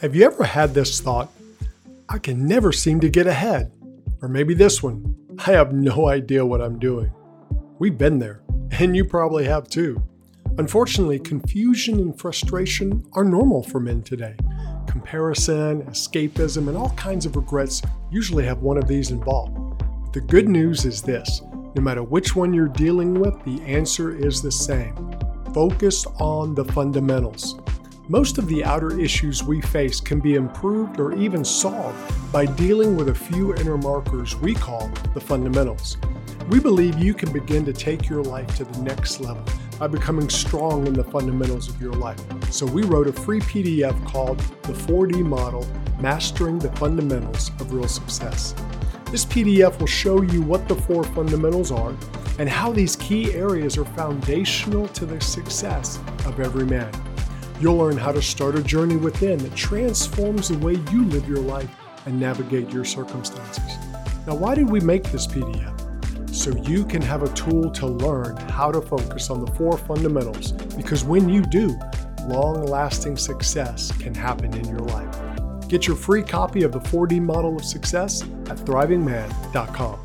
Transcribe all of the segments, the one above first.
Have you ever had this thought? I can never seem to get ahead. Or maybe this one I have no idea what I'm doing. We've been there, and you probably have too. Unfortunately, confusion and frustration are normal for men today. Comparison, escapism, and all kinds of regrets usually have one of these involved. The good news is this no matter which one you're dealing with, the answer is the same. Focus on the fundamentals. Most of the outer issues we face can be improved or even solved by dealing with a few inner markers we call the fundamentals. We believe you can begin to take your life to the next level by becoming strong in the fundamentals of your life. So, we wrote a free PDF called The 4D Model Mastering the Fundamentals of Real Success. This PDF will show you what the four fundamentals are and how these key areas are foundational to the success of every man. You'll learn how to start a journey within that transforms the way you live your life and navigate your circumstances. Now, why did we make this PDF? So you can have a tool to learn how to focus on the four fundamentals, because when you do, long lasting success can happen in your life. Get your free copy of the 4D model of success at thrivingman.com.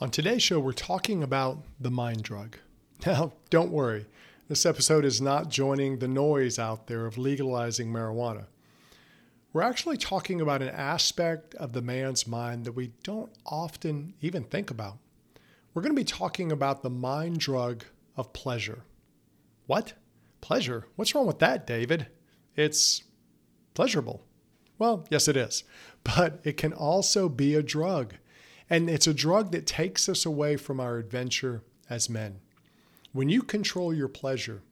On today's show, we're talking about the mind drug. Now, don't worry, this episode is not joining the noise out there of legalizing marijuana. We're actually talking about an aspect of the man's mind that we don't often even think about. We're going to be talking about the mind drug of pleasure. What? Pleasure? What's wrong with that, David? It's pleasurable. Well, yes, it is. But it can also be a drug. And it's a drug that takes us away from our adventure as men. When you control your pleasure,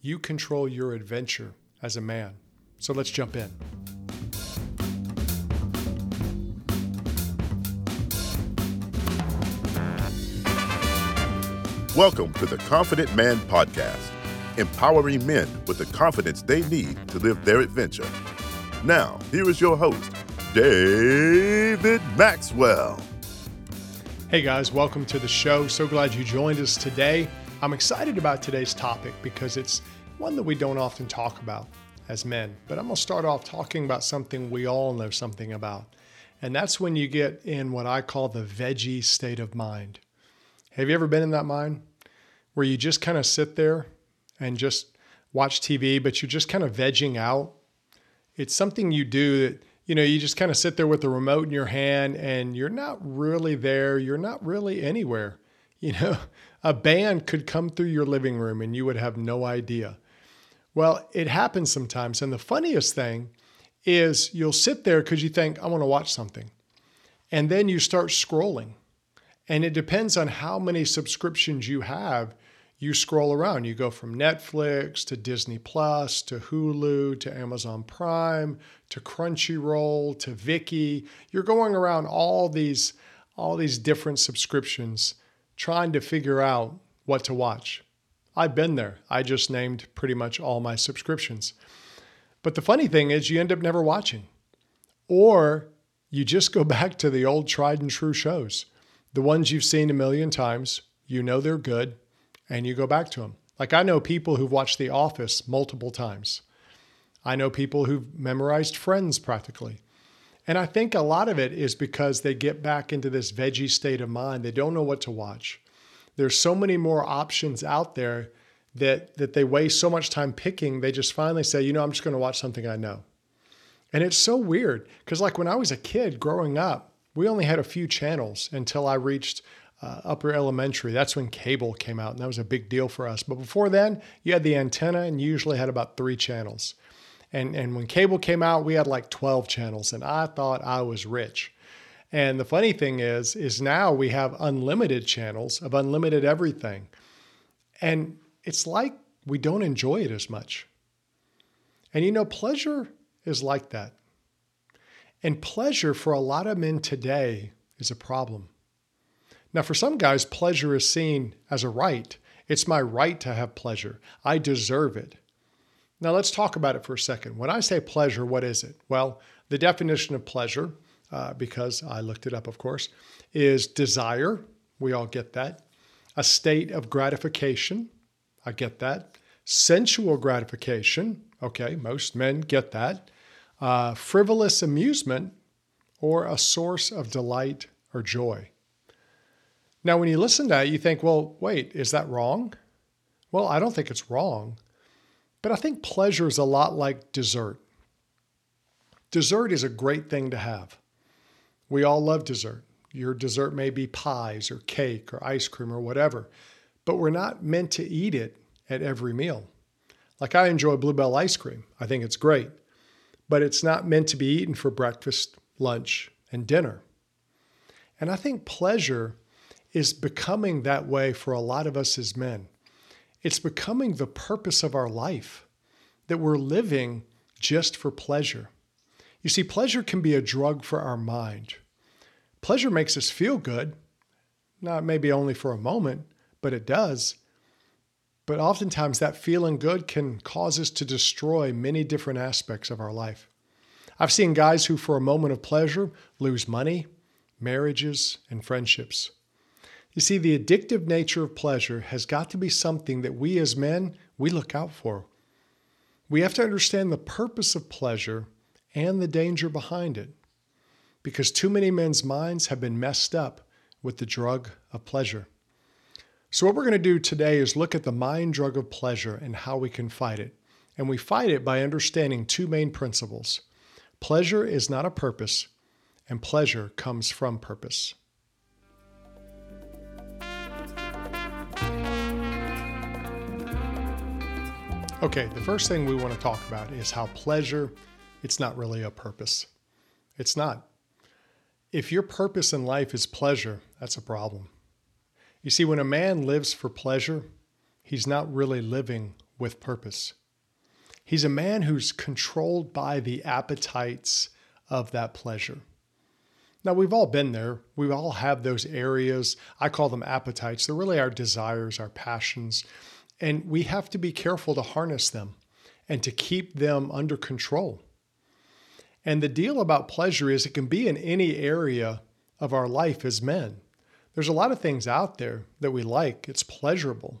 you control your adventure as a man. So let's jump in. Welcome to the Confident Man Podcast, empowering men with the confidence they need to live their adventure. Now, here is your host, David Maxwell. Hey guys, welcome to the show. So glad you joined us today. I'm excited about today's topic because it's one that we don't often talk about as men. But I'm going to start off talking about something we all know something about. And that's when you get in what I call the veggie state of mind. Have you ever been in that mind where you just kind of sit there and just watch TV, but you're just kind of vegging out? It's something you do that, you know, you just kind of sit there with the remote in your hand and you're not really there. You're not really anywhere. You know, a band could come through your living room and you would have no idea. Well, it happens sometimes. And the funniest thing is you'll sit there because you think, I want to watch something. And then you start scrolling. And it depends on how many subscriptions you have. You scroll around. You go from Netflix to Disney Plus to Hulu to Amazon Prime to Crunchyroll to Viki. You're going around all these all these different subscriptions trying to figure out what to watch. I've been there. I just named pretty much all my subscriptions. But the funny thing is, you end up never watching. Or you just go back to the old tried and true shows, the ones you've seen a million times, you know they're good, and you go back to them. Like I know people who've watched The Office multiple times. I know people who've memorized Friends practically. And I think a lot of it is because they get back into this veggie state of mind. They don't know what to watch. There's so many more options out there that that they waste so much time picking. They just finally say, you know, I'm just going to watch something I know. And it's so weird because, like when I was a kid growing up, we only had a few channels until I reached uh, upper elementary. That's when cable came out, and that was a big deal for us. But before then, you had the antenna, and you usually had about three channels. And, and when cable came out, we had like 12 channels, and I thought I was rich. And the funny thing is, is now we have unlimited channels of unlimited everything. And it's like we don't enjoy it as much. And you know, pleasure is like that. And pleasure for a lot of men today is a problem. Now, for some guys, pleasure is seen as a right. It's my right to have pleasure. I deserve it. Now, let's talk about it for a second. When I say pleasure, what is it? Well, the definition of pleasure, uh, because I looked it up, of course, is desire. We all get that. A state of gratification. I get that. sensual gratification. Okay, most men get that. Uh, frivolous amusement, or a source of delight or joy. Now, when you listen to that, you think, well, wait, is that wrong? Well, I don't think it's wrong, but I think pleasure is a lot like dessert. Dessert is a great thing to have. We all love dessert. Your dessert may be pies or cake or ice cream or whatever, but we're not meant to eat it at every meal. Like I enjoy Bluebell ice cream, I think it's great, but it's not meant to be eaten for breakfast, lunch, and dinner. And I think pleasure is becoming that way for a lot of us as men. It's becoming the purpose of our life, that we're living just for pleasure. You see, pleasure can be a drug for our mind. Pleasure makes us feel good, not maybe only for a moment, but it does. But oftentimes, that feeling good can cause us to destroy many different aspects of our life. I've seen guys who, for a moment of pleasure, lose money, marriages, and friendships. You see, the addictive nature of pleasure has got to be something that we as men, we look out for. We have to understand the purpose of pleasure and the danger behind it because too many men's minds have been messed up with the drug of pleasure. So, what we're going to do today is look at the mind drug of pleasure and how we can fight it. And we fight it by understanding two main principles pleasure is not a purpose, and pleasure comes from purpose. Okay, the first thing we want to talk about is how pleasure, it's not really a purpose. It's not. If your purpose in life is pleasure, that's a problem. You see, when a man lives for pleasure, he's not really living with purpose. He's a man who's controlled by the appetites of that pleasure. Now, we've all been there. We all have those areas. I call them appetites. They're really our desires, our passions. And we have to be careful to harness them and to keep them under control. And the deal about pleasure is it can be in any area of our life as men. There's a lot of things out there that we like, it's pleasurable.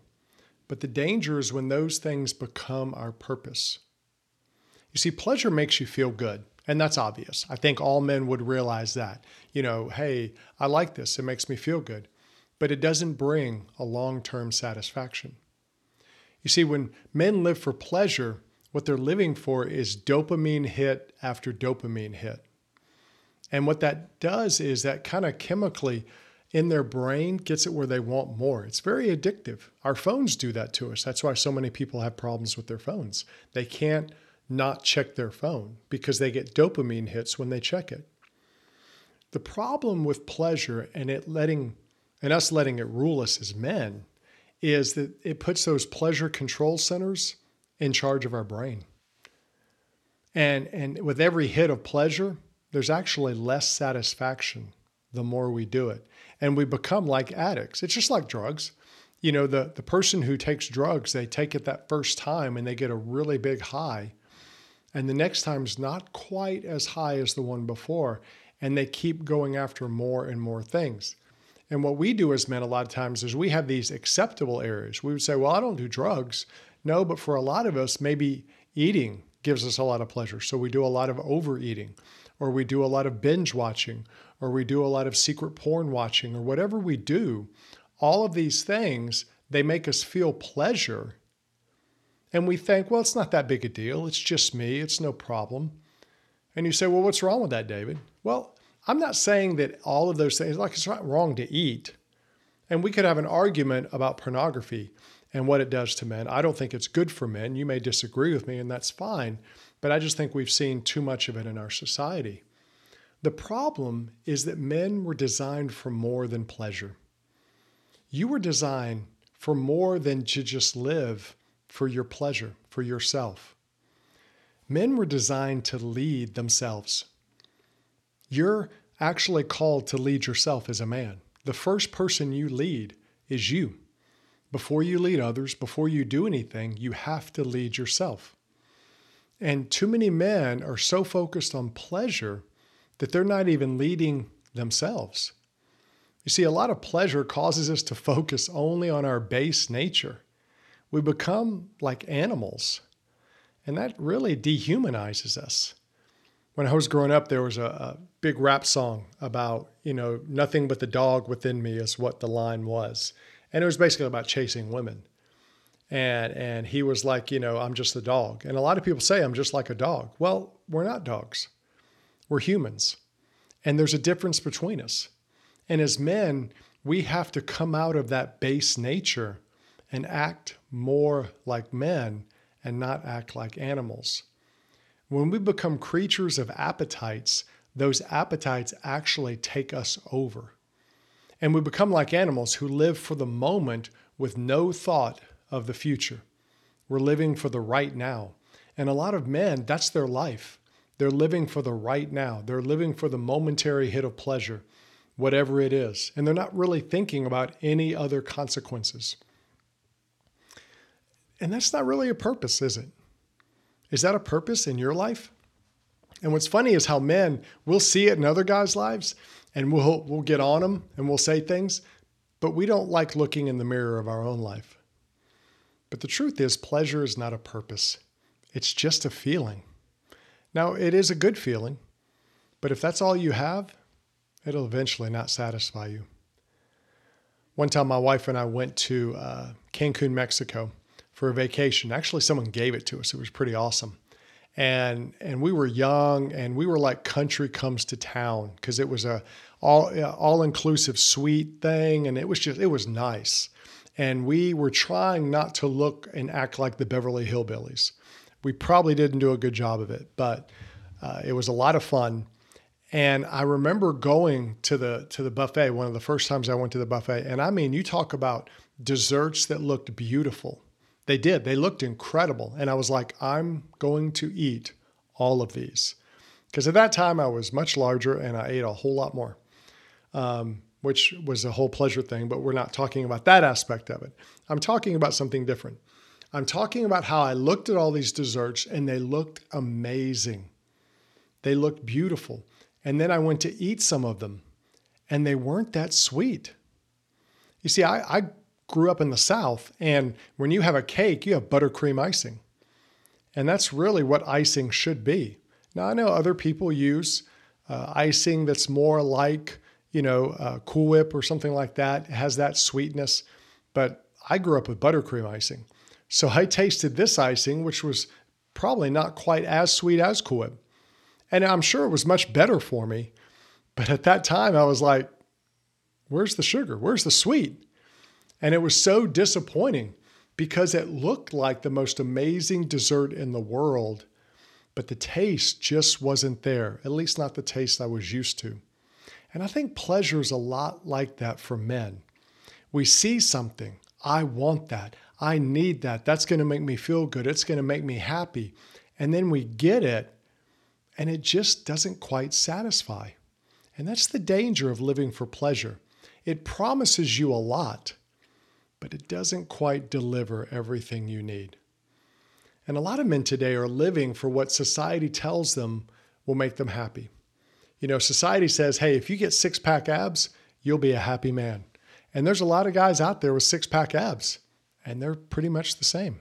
But the danger is when those things become our purpose. You see, pleasure makes you feel good, and that's obvious. I think all men would realize that. You know, hey, I like this, it makes me feel good. But it doesn't bring a long term satisfaction. You see, when men live for pleasure, what they're living for is dopamine hit after dopamine hit. And what that does is that kind of chemically in their brain gets it where they want more. It's very addictive. Our phones do that to us. That's why so many people have problems with their phones. They can't not check their phone because they get dopamine hits when they check it. The problem with pleasure and it letting and us letting it rule us as men is that it puts those pleasure control centers in charge of our brain. And, and with every hit of pleasure, there's actually less satisfaction the more we do it. And we become like addicts. It's just like drugs. You know, the, the person who takes drugs, they take it that first time and they get a really big high. And the next time is not quite as high as the one before. And they keep going after more and more things. And what we do as men a lot of times is we have these acceptable areas. We would say, well, I don't do drugs. No, but for a lot of us, maybe eating gives us a lot of pleasure. So we do a lot of overeating, or we do a lot of binge watching, or we do a lot of secret porn watching, or whatever we do. All of these things, they make us feel pleasure. And we think, well, it's not that big a deal. It's just me. It's no problem. And you say, well, what's wrong with that, David? Well, I'm not saying that all of those things, like it's not wrong to eat. And we could have an argument about pornography and what it does to men. I don't think it's good for men. You may disagree with me, and that's fine. But I just think we've seen too much of it in our society. The problem is that men were designed for more than pleasure. You were designed for more than to just live for your pleasure, for yourself. Men were designed to lead themselves. You're actually called to lead yourself as a man. The first person you lead is you. Before you lead others, before you do anything, you have to lead yourself. And too many men are so focused on pleasure that they're not even leading themselves. You see, a lot of pleasure causes us to focus only on our base nature. we become like animals. And that really dehumanizes us. When I was growing up, there was a, a big rap song about, you know, nothing but the dog within me is what the line was. And it was basically about chasing women. And and he was like, you know, I'm just a dog. And a lot of people say I'm just like a dog. Well, we're not dogs. We're humans. And there's a difference between us. And as men, we have to come out of that base nature and act more like men and not act like animals. When we become creatures of appetites, those appetites actually take us over. And we become like animals who live for the moment with no thought of the future. We're living for the right now. And a lot of men, that's their life. They're living for the right now. They're living for the momentary hit of pleasure, whatever it is. And they're not really thinking about any other consequences. And that's not really a purpose, is it? Is that a purpose in your life? And what's funny is how men, we'll see it in other guys' lives and we'll, we'll get on them and we'll say things, but we don't like looking in the mirror of our own life. But the truth is, pleasure is not a purpose, it's just a feeling. Now, it is a good feeling, but if that's all you have, it'll eventually not satisfy you. One time, my wife and I went to uh, Cancun, Mexico for a vacation. Actually, someone gave it to us. It was pretty awesome. And and we were young and we were like country comes to town because it was a all all inclusive suite thing and it was just it was nice. And we were trying not to look and act like the Beverly Hillbillies we probably didn't do a good job of it, but uh, it was a lot of fun. And I remember going to the to the buffet one of the first times I went to the buffet, and I mean, you talk about desserts that looked beautiful. They did. They looked incredible, and I was like, I'm going to eat all of these because at that time I was much larger and I ate a whole lot more, um, which was a whole pleasure thing. But we're not talking about that aspect of it. I'm talking about something different. I'm talking about how I looked at all these desserts and they looked amazing. They looked beautiful. And then I went to eat some of them and they weren't that sweet. You see, I, I grew up in the South, and when you have a cake, you have buttercream icing. And that's really what icing should be. Now, I know other people use uh, icing that's more like, you know, uh, Cool Whip or something like that. It has that sweetness. But I grew up with buttercream icing. So I tasted this icing, which was probably not quite as sweet as Cool Whip. And I'm sure it was much better for me. But at that time, I was like, where's the sugar? Where's the sweet? And it was so disappointing because it looked like the most amazing dessert in the world, but the taste just wasn't there, at least not the taste I was used to. And I think pleasure is a lot like that for men. We see something, I want that. I need that. That's going to make me feel good. It's going to make me happy. And then we get it, and it just doesn't quite satisfy. And that's the danger of living for pleasure. It promises you a lot, but it doesn't quite deliver everything you need. And a lot of men today are living for what society tells them will make them happy. You know, society says, hey, if you get six pack abs, you'll be a happy man. And there's a lot of guys out there with six pack abs and they're pretty much the same.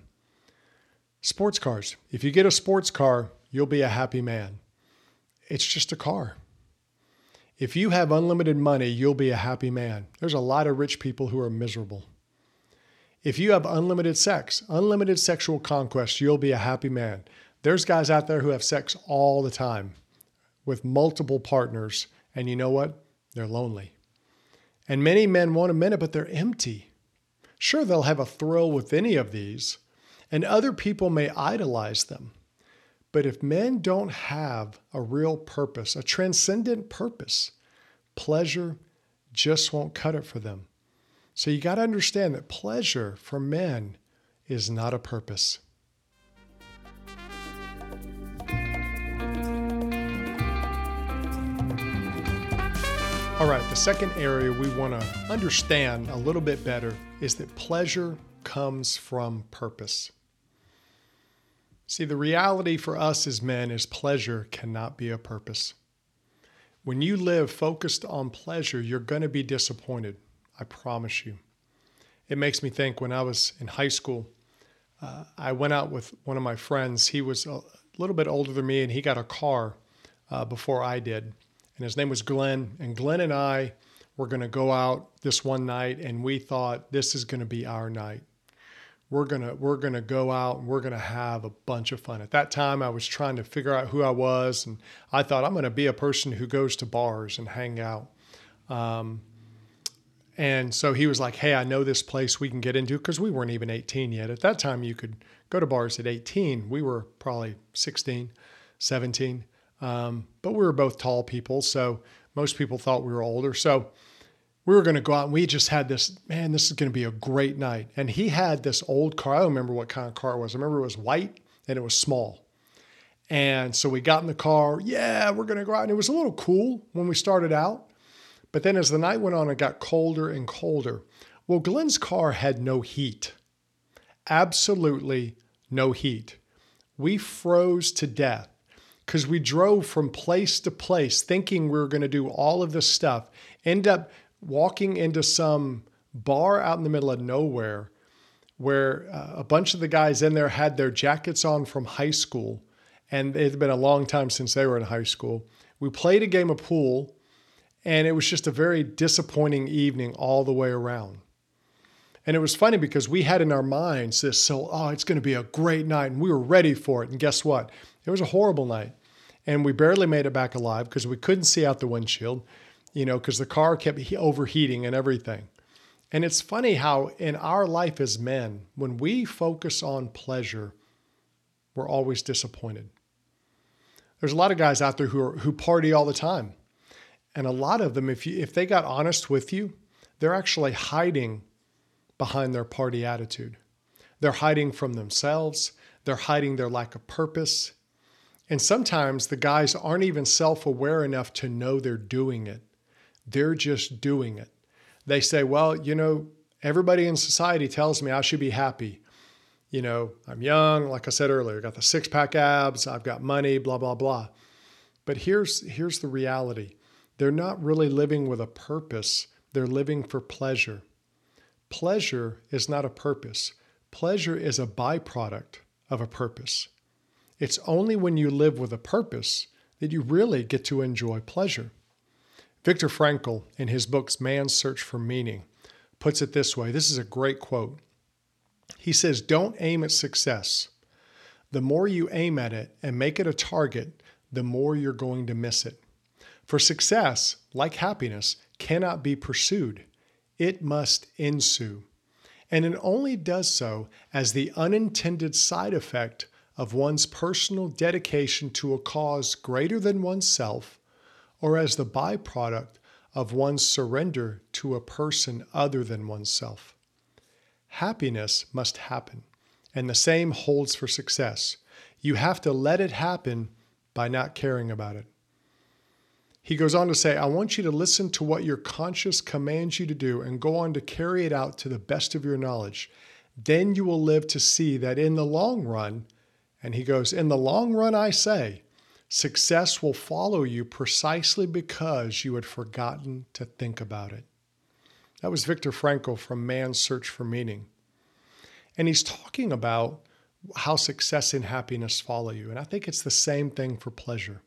Sports cars. If you get a sports car, you'll be a happy man. It's just a car. If you have unlimited money, you'll be a happy man. There's a lot of rich people who are miserable. If you have unlimited sex, unlimited sexual conquest, you'll be a happy man. There's guys out there who have sex all the time with multiple partners, and you know what? They're lonely. And many men want a minute, but they're empty. Sure, they'll have a thrill with any of these, and other people may idolize them. But if men don't have a real purpose, a transcendent purpose, pleasure just won't cut it for them. So you got to understand that pleasure for men is not a purpose. All right, the second area we want to understand a little bit better is that pleasure comes from purpose. See, the reality for us as men is pleasure cannot be a purpose. When you live focused on pleasure, you're going to be disappointed. I promise you. It makes me think when I was in high school, uh, I went out with one of my friends. He was a little bit older than me, and he got a car uh, before I did. And his name was Glenn. And Glenn and I were going to go out this one night, and we thought this is going to be our night. We're gonna we're gonna go out and we're gonna have a bunch of fun. At that time, I was trying to figure out who I was, and I thought I'm gonna be a person who goes to bars and hang out. Um, and so he was like, Hey, I know this place we can get into because we weren't even 18 yet. At that time, you could go to bars at 18. We were probably 16, 17. Um, but we were both tall people. So most people thought we were older. So we were going to go out and we just had this, man, this is going to be a great night. And he had this old car. I don't remember what kind of car it was. I remember it was white and it was small. And so we got in the car. Yeah, we're going to go out. And it was a little cool when we started out. But then as the night went on, it got colder and colder. Well, Glenn's car had no heat, absolutely no heat. We froze to death because we drove from place to place thinking we were going to do all of this stuff, end up walking into some bar out in the middle of nowhere where uh, a bunch of the guys in there had their jackets on from high school and it had been a long time since they were in high school. We played a game of pool and it was just a very disappointing evening all the way around. And it was funny because we had in our minds this, so, oh, it's going to be a great night. And we were ready for it. And guess what? It was a horrible night. And we barely made it back alive because we couldn't see out the windshield, you know, because the car kept overheating and everything. And it's funny how in our life as men, when we focus on pleasure, we're always disappointed. There's a lot of guys out there who, are, who party all the time and a lot of them, if you if they got honest with you, they're actually hiding behind their party attitude. They're hiding from themselves, they're hiding their lack of purpose. And sometimes the guys aren't even self aware enough to know they're doing it. They're just doing it. They say, well, you know, everybody in society tells me I should be happy. You know, I'm young, like I said earlier, I got the six pack abs, I've got money, blah, blah, blah. But here's, here's the reality they're not really living with a purpose, they're living for pleasure. Pleasure is not a purpose, pleasure is a byproduct of a purpose. It's only when you live with a purpose that you really get to enjoy pleasure. Viktor Frankl, in his books Man's Search for Meaning, puts it this way this is a great quote. He says, Don't aim at success. The more you aim at it and make it a target, the more you're going to miss it. For success, like happiness, cannot be pursued, it must ensue. And it only does so as the unintended side effect of one's personal dedication to a cause greater than oneself, or as the byproduct of one's surrender to a person other than oneself. Happiness must happen, and the same holds for success. You have to let it happen by not caring about it. He goes on to say, I want you to listen to what your conscience commands you to do and go on to carry it out to the best of your knowledge. Then you will live to see that in the long run, and he goes, In the long run, I say, success will follow you precisely because you had forgotten to think about it. That was Viktor Frankl from Man's Search for Meaning. And he's talking about how success and happiness follow you. And I think it's the same thing for pleasure.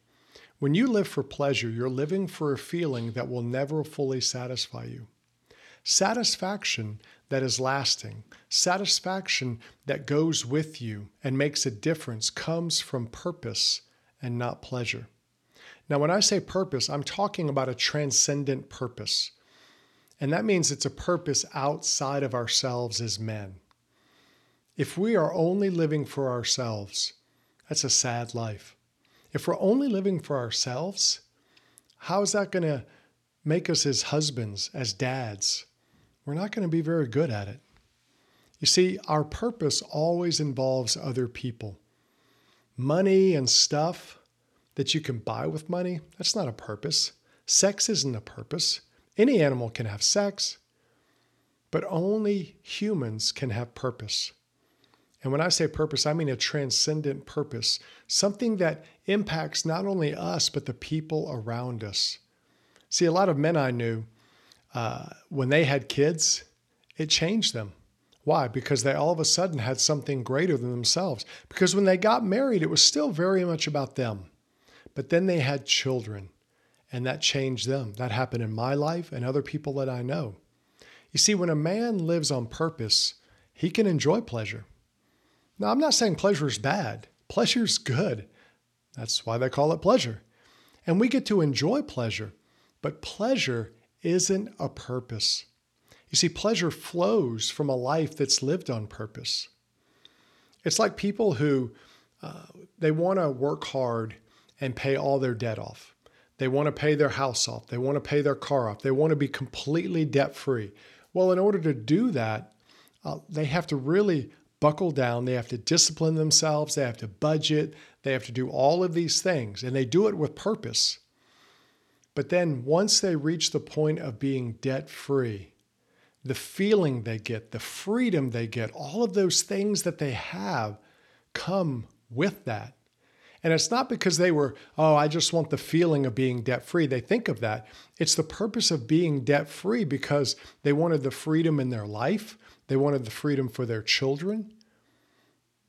When you live for pleasure, you're living for a feeling that will never fully satisfy you. Satisfaction that is lasting, satisfaction that goes with you and makes a difference comes from purpose and not pleasure. Now, when I say purpose, I'm talking about a transcendent purpose. And that means it's a purpose outside of ourselves as men. If we are only living for ourselves, that's a sad life. If we're only living for ourselves, how is that going to make us as husbands, as dads? We're not going to be very good at it. You see, our purpose always involves other people. Money and stuff that you can buy with money, that's not a purpose. Sex isn't a purpose. Any animal can have sex, but only humans can have purpose. And when I say purpose, I mean a transcendent purpose, something that impacts not only us, but the people around us. See, a lot of men I knew, uh, when they had kids, it changed them. Why? Because they all of a sudden had something greater than themselves. Because when they got married, it was still very much about them. But then they had children, and that changed them. That happened in my life and other people that I know. You see, when a man lives on purpose, he can enjoy pleasure. Now, I'm not saying pleasure is bad, pleasure is good. That's why they call it pleasure. And we get to enjoy pleasure, but pleasure isn't a purpose. You see, pleasure flows from a life that's lived on purpose. It's like people who uh, they want to work hard and pay all their debt off. They want to pay their house off. They want to pay their car off. They want to be completely debt free. Well, in order to do that, uh, they have to really buckle down. They have to discipline themselves. They have to budget. They have to do all of these things, and they do it with purpose. But then once they reach the point of being debt free, the feeling they get, the freedom they get, all of those things that they have come with that. And it's not because they were, oh, I just want the feeling of being debt free. They think of that. It's the purpose of being debt free because they wanted the freedom in their life, they wanted the freedom for their children,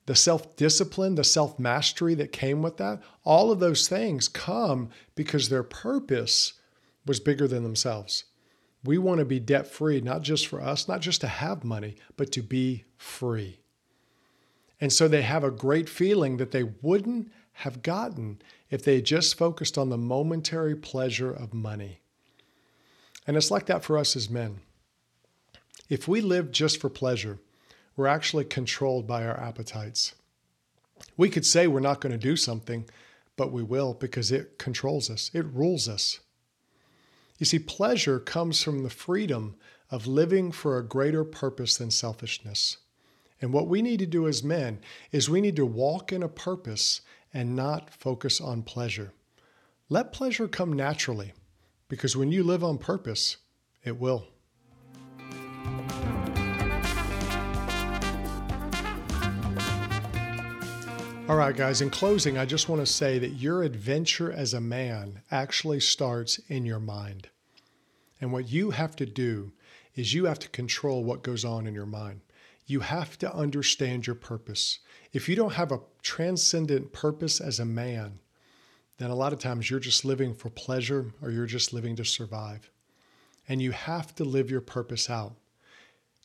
the self discipline, the self mastery that came with that. All of those things come because their purpose was bigger than themselves. We want to be debt free, not just for us, not just to have money, but to be free. And so they have a great feeling that they wouldn't have gotten if they just focused on the momentary pleasure of money. And it's like that for us as men. If we live just for pleasure, we're actually controlled by our appetites. We could say we're not going to do something, but we will because it controls us, it rules us. You see, pleasure comes from the freedom of living for a greater purpose than selfishness. And what we need to do as men is we need to walk in a purpose and not focus on pleasure. Let pleasure come naturally, because when you live on purpose, it will. All right, guys, in closing, I just want to say that your adventure as a man actually starts in your mind. And what you have to do is you have to control what goes on in your mind. You have to understand your purpose. If you don't have a transcendent purpose as a man, then a lot of times you're just living for pleasure or you're just living to survive. And you have to live your purpose out.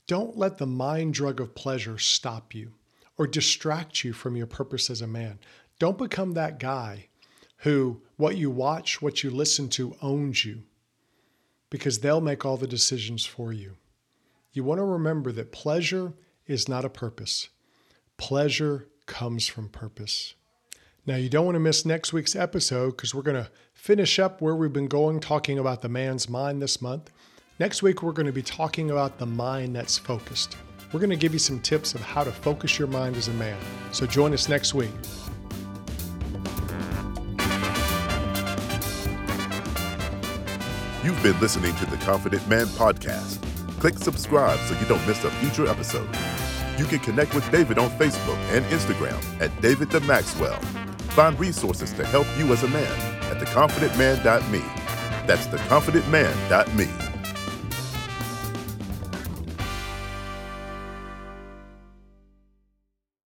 Don't let the mind drug of pleasure stop you or distract you from your purpose as a man. Don't become that guy who what you watch, what you listen to owns you because they'll make all the decisions for you. You want to remember that pleasure is not a purpose. Pleasure comes from purpose. Now, you don't want to miss next week's episode because we're going to finish up where we've been going, talking about the man's mind this month. Next week, we're going to be talking about the mind that's focused. We're going to give you some tips of how to focus your mind as a man. So join us next week. You've been listening to the Confident Man Podcast. Click subscribe so you don't miss a future episode. You can connect with David on Facebook and Instagram at David the Maxwell. Find resources to help you as a man at theconfidentman.me. That's theconfidentman.me.